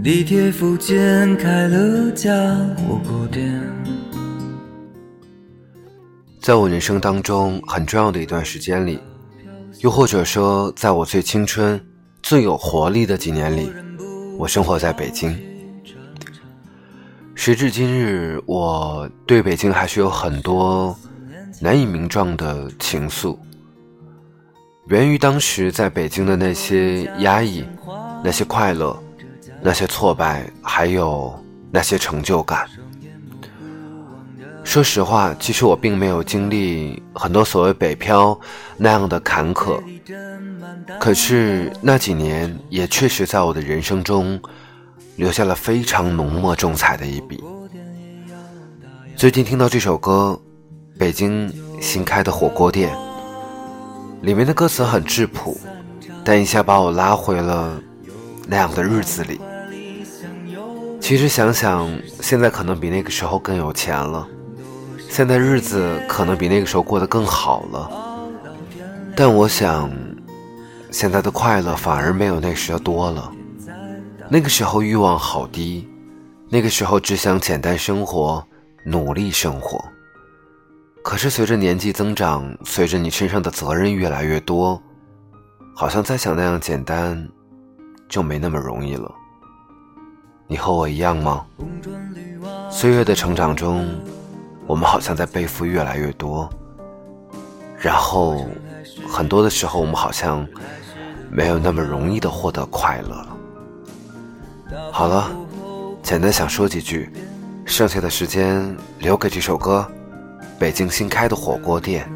地铁附近开了家火锅店。在我人生当中很重要的一段时间里，又或者说，在我最青春、最有活力的几年里，我生活在北京。时至今日，我对北京还是有很多难以名状的情愫，源于当时在北京的那些压抑、那些快乐、那些挫败，还有那些成就感。说实话，其实我并没有经历很多所谓北漂那样的坎坷，可是那几年也确实在我的人生中留下了非常浓墨重彩的一笔。最近听到这首歌《北京新开的火锅店》，里面的歌词很质朴，但一下把我拉回了那样的日子里。其实想想，现在可能比那个时候更有钱了。现在日子可能比那个时候过得更好了，但我想，现在的快乐反而没有那时的多了。那个时候欲望好低，那个时候只想简单生活，努力生活。可是随着年纪增长，随着你身上的责任越来越多，好像再想那样简单，就没那么容易了。你和我一样吗？岁月的成长中。我们好像在背负越来越多，然后很多的时候，我们好像没有那么容易的获得快乐了。好了，简单想说几句，剩下的时间留给这首歌《北京新开的火锅店》。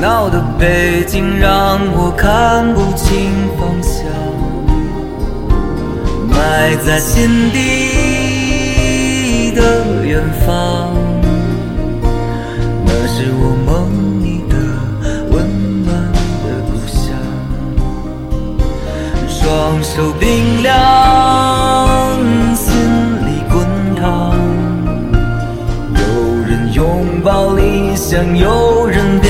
闹的北京让我看不清方向，埋在心底的远方，那是我梦里的温暖的故乡。双手冰凉，心里滚烫，有人拥抱理想，有人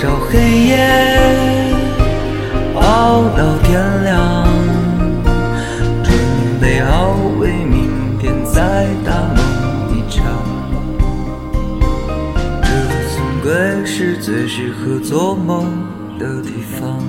少黑夜熬到天亮，准备好为明天再大梦一场。这总归是最适合做梦的地方。